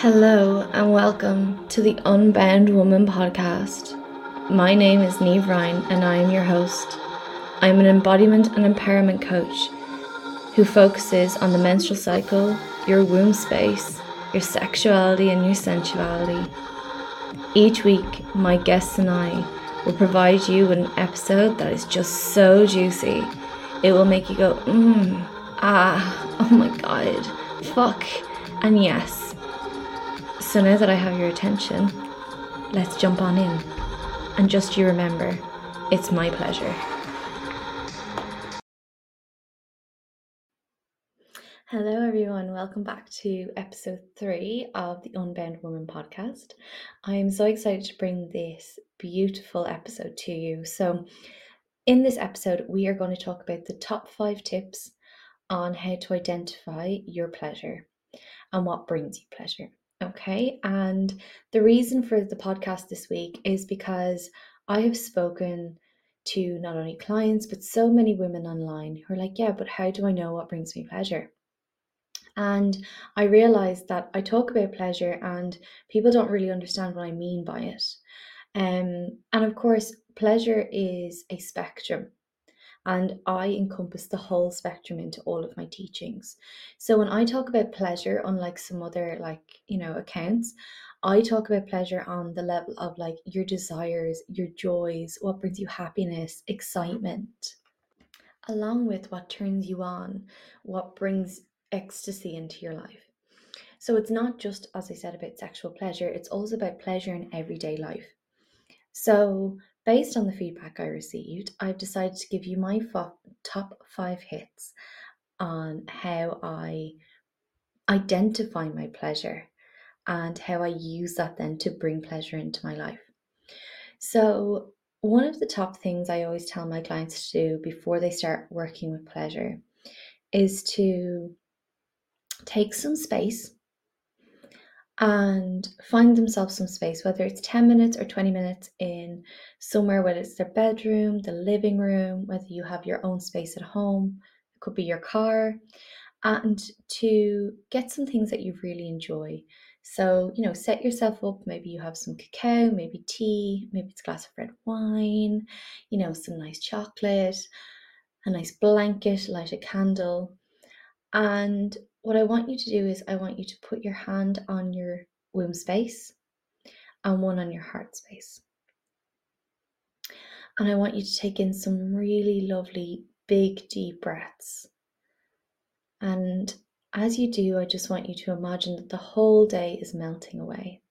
Hello and welcome to the Unbound Wombon podcast. My name is Neve Ryan and I am your host. I'm an embodiment and empowerment coach who focuses on the menstrual cycle, your womb space, your sexuality, and your sensuality. Each week, my guests and I will provide you with an episode that is just so juicy. It will make you go, mmm, ah, oh my god, fuck, and yes. So now that I have your attention, let's jump on in. And just you remember, it's my pleasure. Hello, everyone. Welcome back to episode three of the Unbound Wombon podcast. I am so excited to bring this beautiful episode to you. So, in this episode, we are going to talk about the top five tips on how to identify your pleasure and what brings you pleasure. Okay. And the reason for the podcast this week is because I have spoken to not only clients, but so many women online who are like, yeah, but how do I know what brings me pleasure? And I realized that I talk about pleasure and people don't really understand what I mean by it. Um, and of course, pleasure is a spectrum and I encompass the whole spectrum into all of my teachings. So when I talk about pleasure, unlike some other like, you know, accounts, I talk about pleasure on the level of like your desires, your joys, what brings you happiness, excitement, along with what turns you on, what brings ecstasy into your life. So it's not just, as I said, about sexual pleasure, it's also about pleasure in everyday life. So Based on the feedback I received, I've decided to give you my top five hits on how I identify my pleasure and how I use that then to bring pleasure into my life. So, one of the top things I always tell my clients to do before they start working with pleasure is to take some space and find themselves some space, whether it's 10 minutes or 20 minutes in somewhere, whether it's their bedroom, the living room, whether you have your own space at home, it could be your car, and to get some things that you really enjoy. So, you know, set yourself up. Maybe you have some cacao, maybe tea, maybe it's a glass of red wine, you know, some nice chocolate, a nice blanket, light a candle. And what I want you to do is I want you to put your hand on your womb space and one on your heart space. And I want you to take in some really lovely, big, deep breaths. And as you do, I just want you to imagine that the whole day is melting away.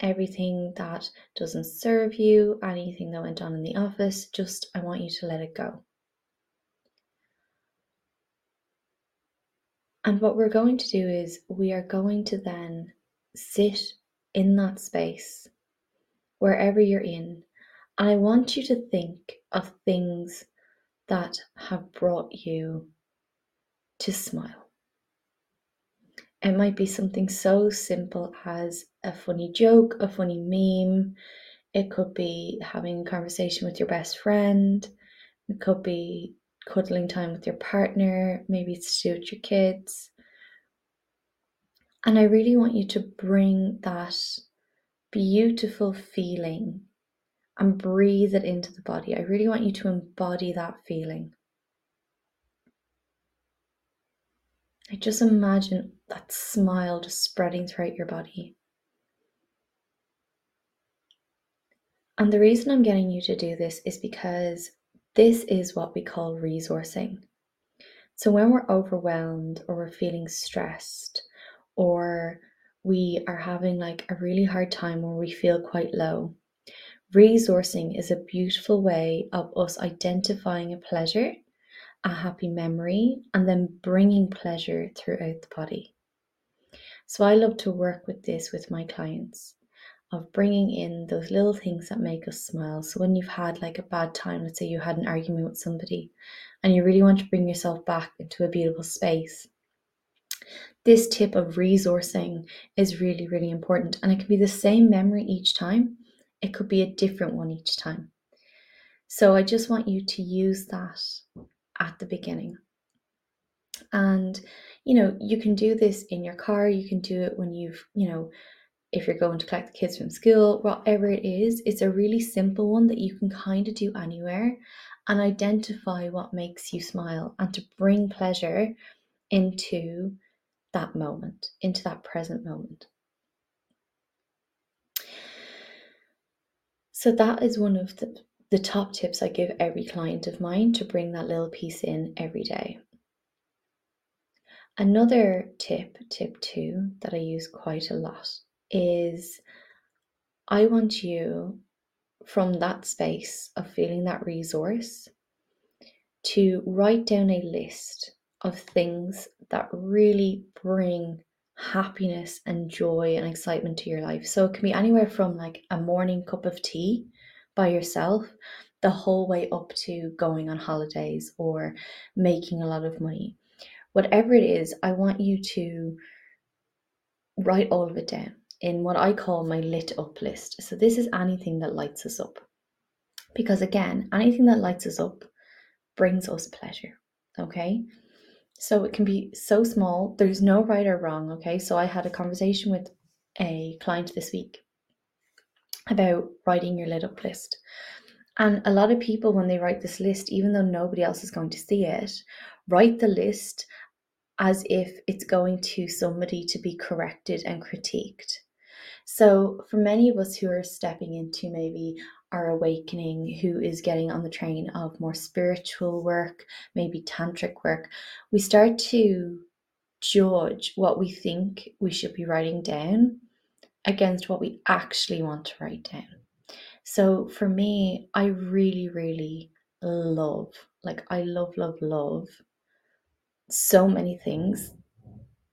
Everything that doesn't serve you, anything that went on in the office, just I want you to let it go. And what we're going to do is we are going to then sit in that space, wherever you're in. And I want you to think of things that have brought you to smile. It might be something so simple as a funny joke, a funny meme. It could be having a conversation with your best friend. It could be cuddling time with your partner, maybe it's to do with your kids. And I really want you to bring that beautiful feeling and breathe it into the body. I really want you to embody that feeling. I just imagine that smile just spreading throughout your body. And the reason I'm getting you to do this is because this is what we call resourcing. So, when we're overwhelmed or we're feeling stressed or we are having like a really hard time or we feel quite low, resourcing is a beautiful way of us identifying a pleasure, a happy memory, and then bringing pleasure throughout the body. So, I love to work with this with my clients of bringing in those little things that make us smile. So when you've had like a bad time, let's say you had an argument with somebody and you really want to bring yourself back into a beautiful space, this tip of resourcing is really, really important. And it can be the same memory each time, it could be a different one each time. So I just want you to use that at the beginning. And, you know, you can do this in your car, you can do it when you've, you know, if you're going to collect the kids from school, whatever it is, it's a really simple one that you can kind of do anywhere and identify what makes you smile and to bring pleasure into that moment, into that present moment. So, that is one of the, the top tips I give every client of mine to bring that little piece in every day. Another tip, tip two, that I use quite a lot is I want you from that space of feeling that resource to write down a list of things that really bring happiness and joy and excitement to your life. So it can be anywhere from like a morning cup of tea by yourself the whole way up to going on holidays or making a lot of money. Whatever it is, I want you to write all of it down in what I call my lit up list. So this is anything that lights us up. Because again, anything that lights us up brings us pleasure. Okay. So it can be so small. There's no right or wrong. Okay. So I had a conversation with a client this week about writing your lit up list. And a lot of people, when they write this list, even though nobody else is going to see it, write the list as if it's going to somebody to be corrected and critiqued. So, for many of us who are stepping into maybe our awakening, who is getting on the train of more spiritual work, maybe tantric work, we start to judge what we think we should be writing down against what we actually want to write down. So, for me, I really, really love, like, I love, love, love so many things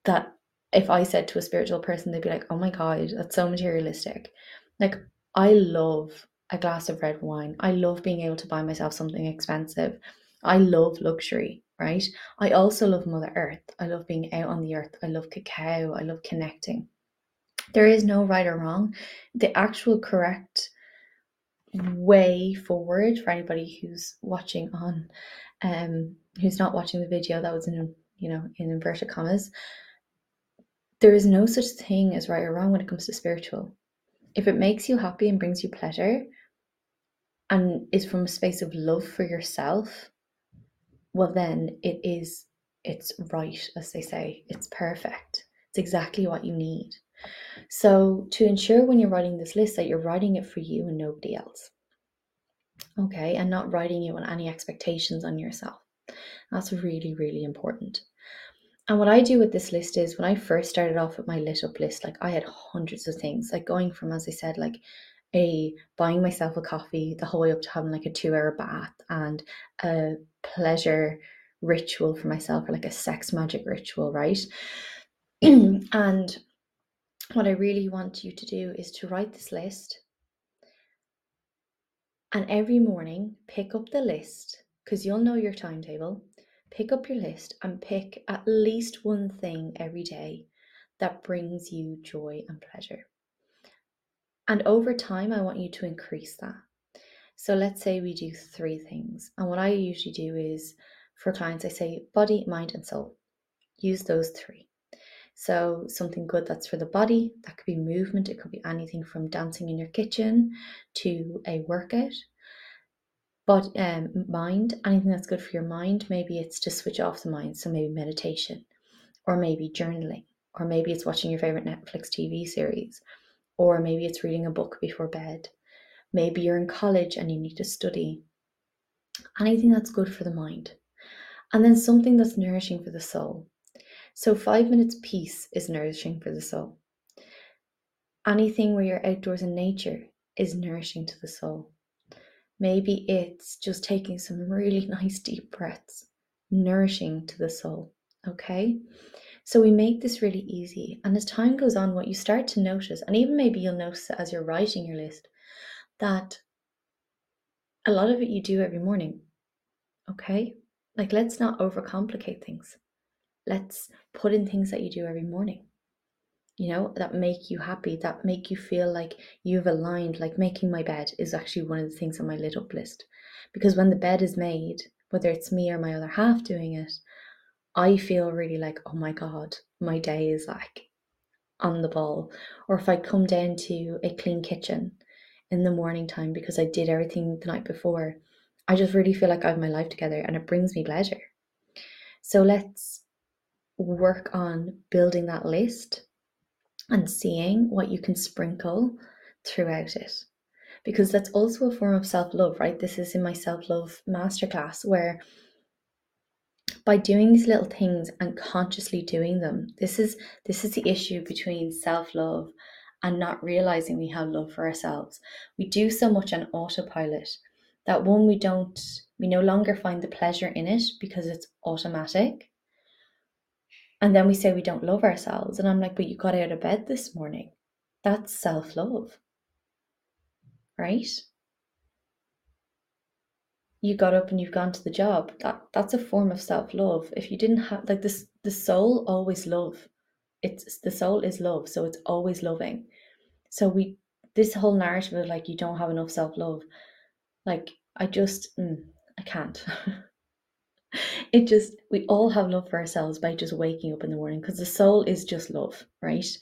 that if I said to a spiritual person, they'd be like, oh my God, that's so materialistic. Like, I love a glass of red wine. I love being able to buy myself something expensive. I love luxury, right? I also love Mother Earth. I love being out on the earth. I love cacao. I love connecting. There is no right or wrong. The actual correct way forward for anybody who's watching on um who's not watching the video that was in you know in inverted commas there is no such thing as right or wrong when it comes to spiritual. If it makes you happy and brings you pleasure and is from a space of love for yourself well then it is it's right as they say. It's perfect. It's exactly what you need. So to ensure when you're writing this list that you're writing it for you and nobody else. Okay? And not writing it on any expectations on yourself. That's really, really important. And what I do with this list is when I first started off with my lit up list, like I had hundreds of things, like going from, as I said, like a buying myself a coffee the whole way up to having like a two hour bath and a pleasure ritual for myself or like a sex magic ritual, right? and what I really want you to do is to write this list and every morning pick up the list because you'll know your timetable. Pick up your list and pick at least one thing every day that brings you joy and pleasure. And over time, I want you to increase that. So let's say we do three things. And what I usually do is for clients, I say body, mind, and soul. Use those three. So, something good that's for the body, that could be movement, it could be anything from dancing in your kitchen to a workout but um, mind, anything that's good for your mind, maybe it's to switch off the mind. So maybe meditation, or maybe journaling, or maybe it's watching your favorite Netflix TV series, or maybe it's reading a book before bed. Maybe you're in college and you need to study. Anything that's good for the mind. And then something that's nourishing for the soul. So, five minutes peace is nourishing for the soul. Anything where you're outdoors in nature is nourishing to the soul. Maybe it's just taking some really nice deep breaths, nourishing to the soul. Okay. So we make this really easy. And as time goes on, what you start to notice, and even maybe you'll notice as you're writing your list, that a lot of it you do every morning. Okay. Like, let's not overcomplicate things. Let's put in things that you do every morning you know that make you happy that make you feel like you've aligned like making my bed is actually one of the things on my lit up list because when the bed is made whether it's me or my other half doing it I feel really like, oh my God, my day is like on the ball. Or if I come down to a clean kitchen in the morning time because I did everything the night before, I just really feel like I have my life together and it brings me pleasure. So let's work on building that list and seeing what you can sprinkle throughout it. Because that's also a form of self love, right? This is in my self love masterclass where by doing these little things and consciously doing them this is this is the issue between self-love and not realizing we have love for ourselves we do so much on autopilot that one we don't we no longer find the pleasure in it because it's automatic and then we say we don't love ourselves. And i'm like but you got out of bed this morning. That's self-love. Right? You got up and you've gone to the job. That that's a form of self-love. If you didn't have like this the soul always love. It's the soul is love so it's always loving. So we this whole narrative of like you don't have enough self-love like i just mm, i can't it just we all have love for ourselves by just waking up in the morning because the soul is just love right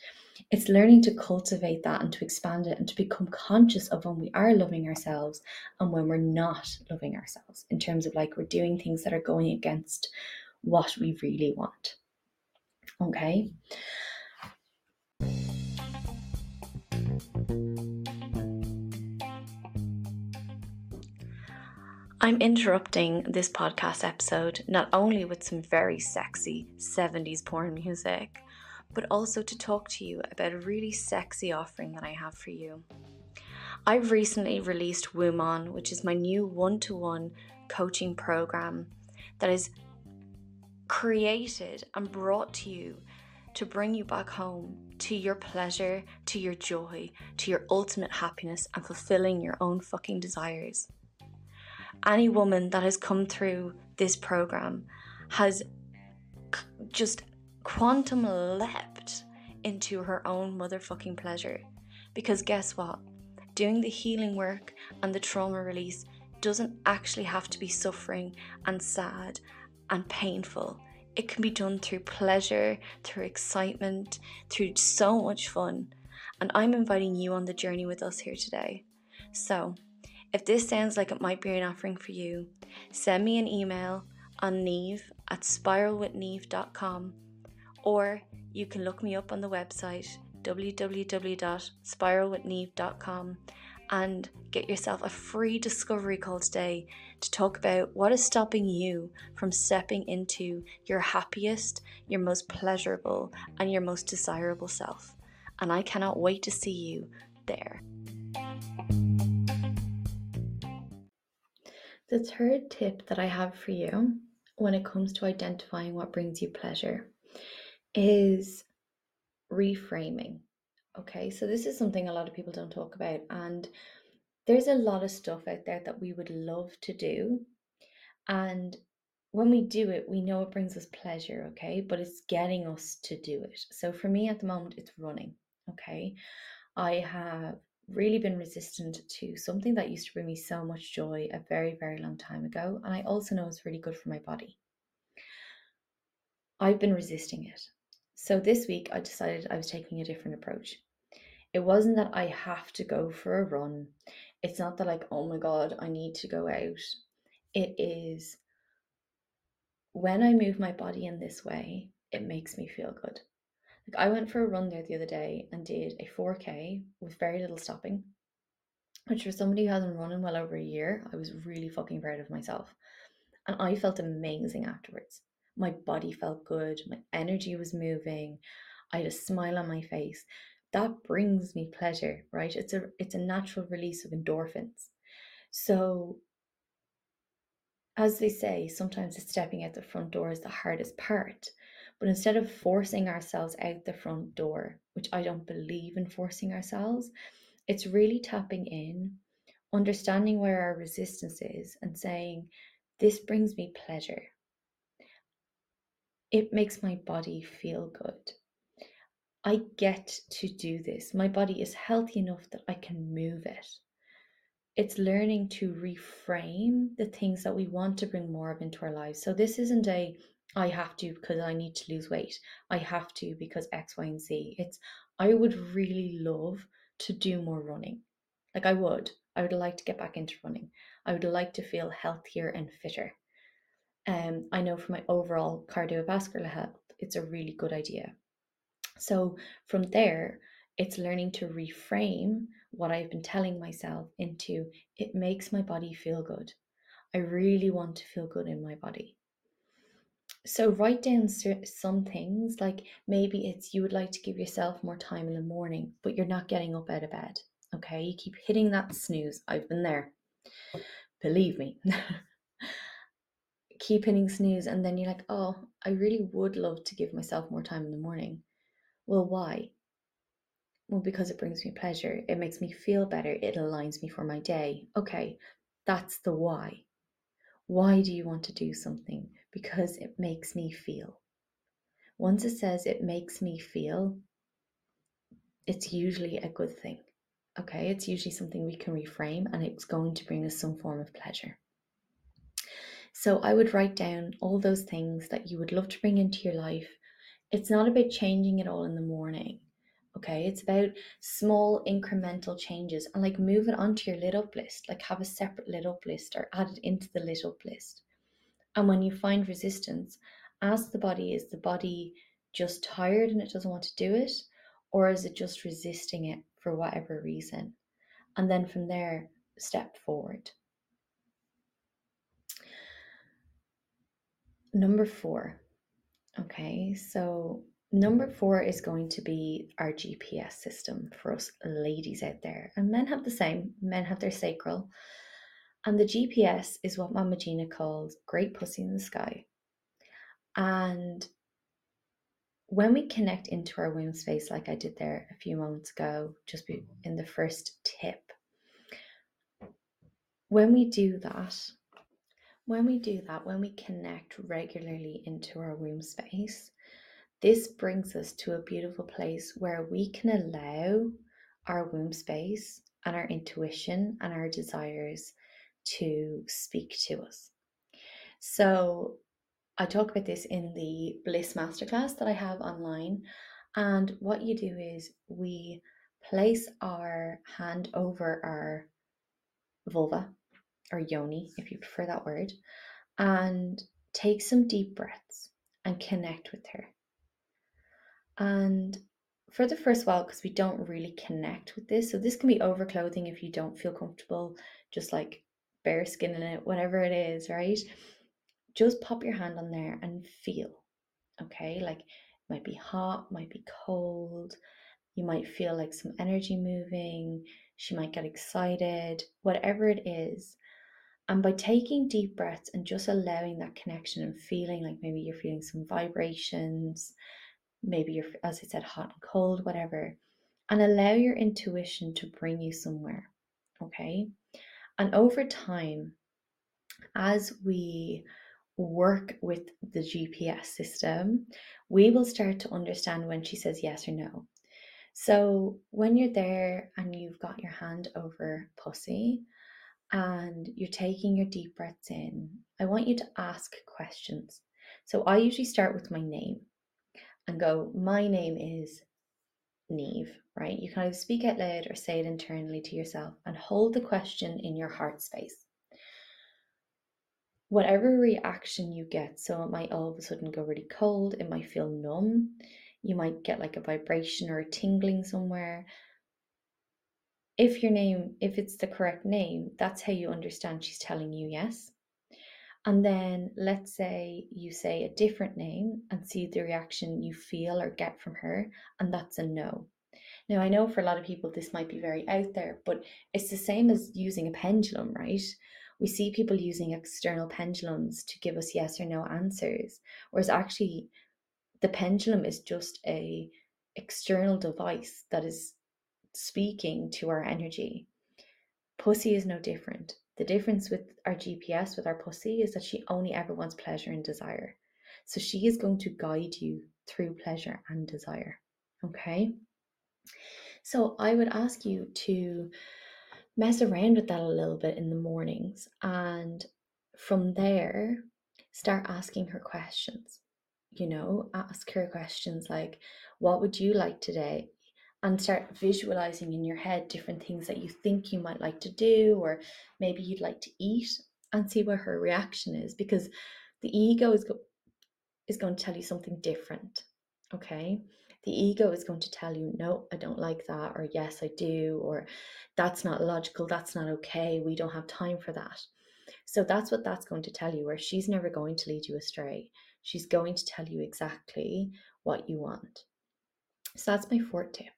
it's learning to cultivate that and to expand it and to become conscious of when we are loving ourselves and when we're not loving ourselves in terms of like we're doing things that are going against what we really want. Okay. I'm interrupting this podcast episode not only with some very sexy 70s porn music, but also to talk to you about a really sexy offering that I have for you. I've recently released Woman, which is my new one to one coaching program that is created and brought to you to bring you back home to your pleasure, to your joy, to your ultimate happiness, and fulfilling your own fucking desires. Any woman that has come through this program has just quantum leapt into her own motherfucking pleasure. Because guess what? Doing the healing work and the trauma release doesn't actually have to be suffering and sad and painful. It can be done through pleasure, through excitement, through so much fun. And I'm inviting you on the journey with us here today. So, if this sounds like it might be an offering for you, send me an email on Neve at spiralwithneve.com or you can look me up on the website www.spiralwithneve.com and get yourself a free discovery call today to talk about what is stopping you from stepping into your happiest, your most pleasurable, and your most desirable self. And I cannot wait to see you there. The third tip that I have for you when it comes to identifying what brings you pleasure is reframing. Okay, so this is something a lot of people don't talk about, and there's a lot of stuff out there that we would love to do. And when we do it, we know it brings us pleasure, okay, but it's getting us to do it. So for me at the moment, it's running, okay. I have really been resistant to something that used to bring me so much joy a very, very long time ago, and I also know it's really good for my body. I've been resisting it. So this week I decided I was taking a different approach. It wasn't that I have to go for a run. It's not that, like, oh my God, I need to go out. It is when I move my body in this way, it makes me feel good. Like, I went for a run there the other day and did a 4K with very little stopping, which for somebody who hasn't run in well over a year, I was really fucking proud of myself. And I felt amazing afterwards my body felt good, my energy was moving, I had a smile on my face. That brings me pleasure, right? It's a it's a natural release of endorphins. So as they say, sometimes it's stepping out the front door is the hardest part. But instead of forcing ourselves out the front door, which I don't believe in forcing ourselves, it's really tapping in, understanding where our resistance is, and saying, This brings me pleasure it makes my body feel good. I get to do this. My body is healthy enough that I can move it. It's learning to reframe the things that we want to bring more of into our lives. So this isn't a I have to because I need to lose weight. I have to because X, Y, and Z. It's, I would really love to do more running. Like I would. I would like to get back into running. I would like to feel healthier and fitter. Um, I know for my overall cardiovascular health, it's a really good idea. So from there, it's learning to reframe what I've been telling myself into it makes my body feel good. I really want to feel good in my body. So write down some things like maybe it's you would like to give yourself more time in the morning, but you're not getting up out of bed. Okay, you keep hitting that snooze. I've been there. Believe me. keep hitting snooze, and then you're like, oh, I really would love to give myself more time in the morning. Well, why? Well, because it brings me pleasure. It makes me feel better. It aligns me for my day. Okay, that's the why. Why do you want to do something? Because it makes me feel. Once it says it makes me feel, it's usually a good thing. Okay, it's usually something we can reframe and it's going to bring us some form of pleasure. So I would write down all those things that you would love to bring into your life. It's not about changing it all in the morning. Okay, it's about small incremental changes and like move it onto your lit up list, like have a separate lit up list or add it into the lit up list. And when you find resistance, ask the body is the body just tired and it doesn't want to do it? Or is it just resisting it for whatever reason? And then from there, step forward. Number four. Okay, so number four is going to be our GPS system for us ladies out there. And men have the same, men have their sacral. And the GPS is what Mama Gena calls great pussy in the sky. And when we connect into our womb space, like I did there a few moments ago, just in the first tip, when we do that, when we do that, when we connect regularly into our womb space, this brings us to a beautiful place where we can allow our womb space and our intuition and our desires to speak to us. So, I talk about this in the Bliss Masterclass that I have online. And what you do is we place our hand over our vulva or yoni, if you prefer that word, and take some deep breaths and connect with her. And for the first while, because we don't really connect with this, so this can be overclothing if you don't feel comfortable, just like bare skin in it, whatever it is, right? Just pop your hand on there and feel. Okay, like it might be hot, might be cold, you might feel like some energy moving, she might get excited, whatever it is. And by taking deep breaths and just allowing that connection and feeling like maybe you're feeling some vibrations, maybe you're, as I said, hot and cold, whatever, and allow your intuition to bring you somewhere. Okay. And over time, as we work with the GPS system, we will start to understand when she says yes or no. So when you're there and you've got your hand over pussy, and you're taking your deep breaths in, I want you to ask questions. So I usually start with my name and go, My name is Neve, right? You can either speak out loud or say it internally to yourself and hold the question in your heart space. Whatever reaction you get, so it might all of a sudden go really cold, it might feel numb, you might get like a vibration or a tingling somewhere if your name, if it's the correct name, that's how you understand she's telling you yes. And then let's say you say a different name and see the reaction you feel or get from her, and that's a no. Now, I know for a lot of people this might be very out there, but it's the same as using a pendulum, right? We see people using external pendulums to give us yes or no answers, whereas actually the pendulum is just a external device that is speaking to our energy. Pussy is no different. The difference with our GPS, with our pussy, is that she only ever wants pleasure and desire. So she is going to guide you through pleasure and desire. Okay? So I would ask you to mess around with that a little bit in the mornings and from there start asking her questions. you know, ask her questions like, What would you like today? And start visualizing in your head different things that you think you might like to do, or maybe you'd like to eat, and see what her reaction is because the ego is, go- is going to tell you something different. Okay. The ego is going to tell you, no, I don't like that, or yes, I do, or that's not logical, that's not okay, we don't have time for that. So that's what that's going to tell you, where she's never going to lead you astray. She's going to tell you exactly what you want. So that's my fourth tip.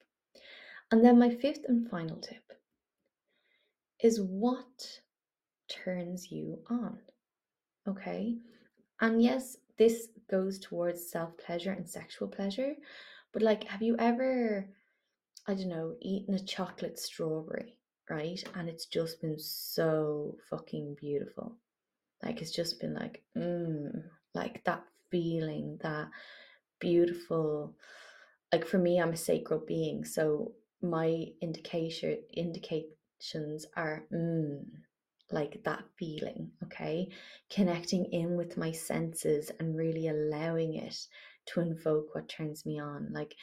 And then my fifth and final tip is what turns you on. Okay. And yes, this goes towards self pleasure and sexual pleasure. But like, have you ever, I don't know, eaten a chocolate strawberry, right? And it's just been so fucking beautiful. Like, it's just been like, mmm, like that feeling, that beautiful. Like, for me, I'm a sacral being. So my indication indications are, mmm, like that feeling, okay? Connecting in with my senses and really allowing it to invoke what turns me on. Like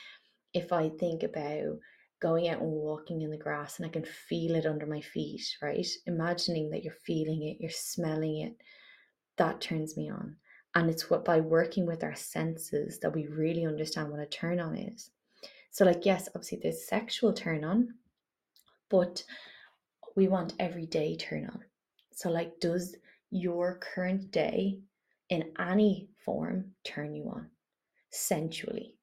if I think about going out and walking in the grass and I can feel it under my feet, right? Imagining that you're feeling it, you're smelling it, that turns me on. And it's what by working with our senses that we really understand what a turn on is. So, like, yes, obviously there's sexual turn on, but we want everyday turn on. So, like, does your current day in any form turn you on sensually?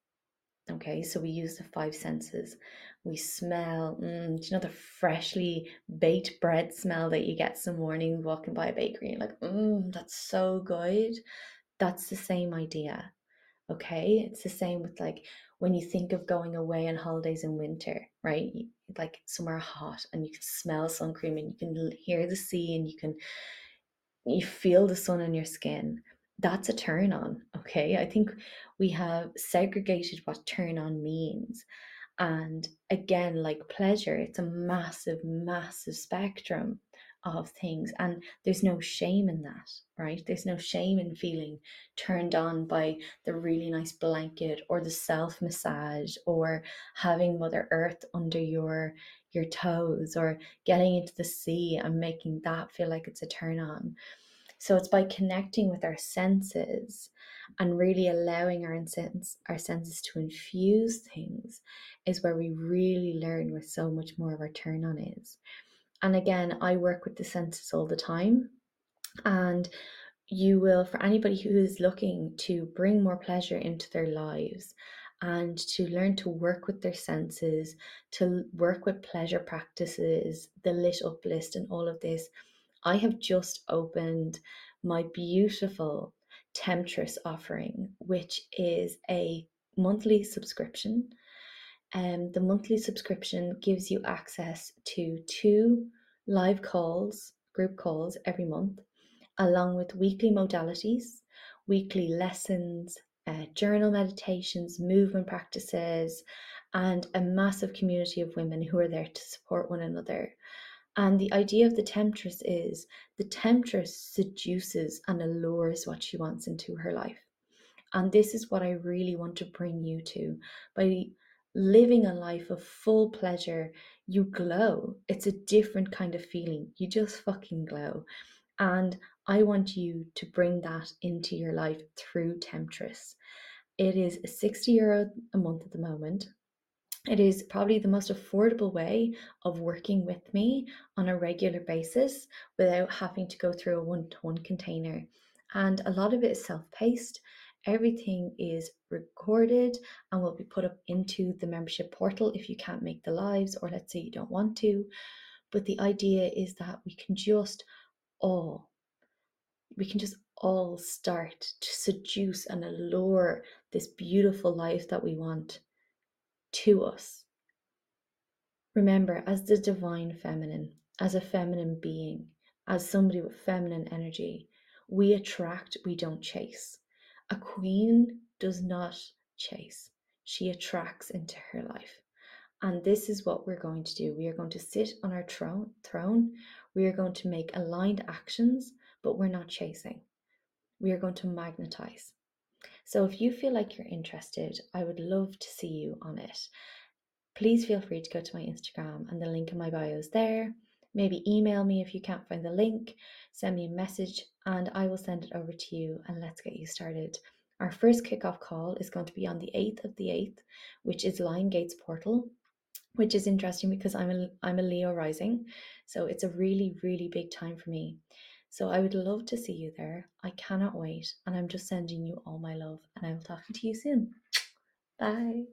Okay, so we use the five senses. We smell, mm, do you know the freshly baked bread smell that you get some morning walking by a bakery like, mm, that's so good. That's the same idea. Okay, it's the same with like when you think of going away on holidays in winter, right? Like somewhere hot and you can smell sun cream and you can hear the sea and you can you feel the sun on your skin that's a turn on. Okay. I think we have segregated what turn on means. And again, like pleasure, it's a massive, massive spectrum of things. And there's no shame in that, right? There's no shame in feeling turned on by the really nice blanket or the self massage or having Mother Earth under your your toes or getting into the sea and making that feel like it's a turn on. So it's by connecting with our senses and really allowing our sense our senses to infuse things is where we really learn where so much more of our turn on is. And again, I work with the senses all the time. And you will, for anybody who is looking to bring more pleasure into their lives and to learn to work with their senses, to work with pleasure practices, the lit up list, and all of this, I have just opened my beautiful Temptress offering, which is a monthly subscription. Um, the monthly subscription gives you access to two live calls, group calls every month, along with weekly modalities, weekly lessons, uh, journal meditations, movement practices, and a massive community of women who are there to support one another. And the idea of the temptress is the temptress seduces and allures what she wants into her life. And this is what I really want to bring you to. By living a life of full pleasure, you glow. It's a different kind of feeling. You just fucking glow. And I want you to bring that into your life through Temptress. It is 60 euro a month at the moment. It is probably the most affordable way of working with me on a regular basis without having to go through a one to one container. And a lot of it is self paced. Everything is recorded and will be put up into the membership portal if you can't make the lives, or let's say you don't want to. But the idea is that we can just all, we can just all start to seduce and allure this beautiful life that we want to us. Remember, as the divine feminine, as a feminine being, as somebody with feminine energy, we attract, we don't chase. A queen does not chase, she attracts into her life. And this is what we're going to do. We are going to sit on our throne, throne. We are going to make aligned actions, but we're not chasing. We are going to magnetize. So if you feel like you're interested, I would love to see you on it. Please feel free to go to my Instagram and the link in my bio is there. Maybe email me if you can't find the link, send me a message, and I will send it over to you and let's get you started. Our first kickoff call is going to be on the 8th of the 8th, which is Lion Gates Portal, which is interesting because I'm a, I'm a Leo rising. So it's a really, really big time for me. So I would love to see you there. I cannot wait. And I'm just sending you all my love, and I will talk to you soon. Bye.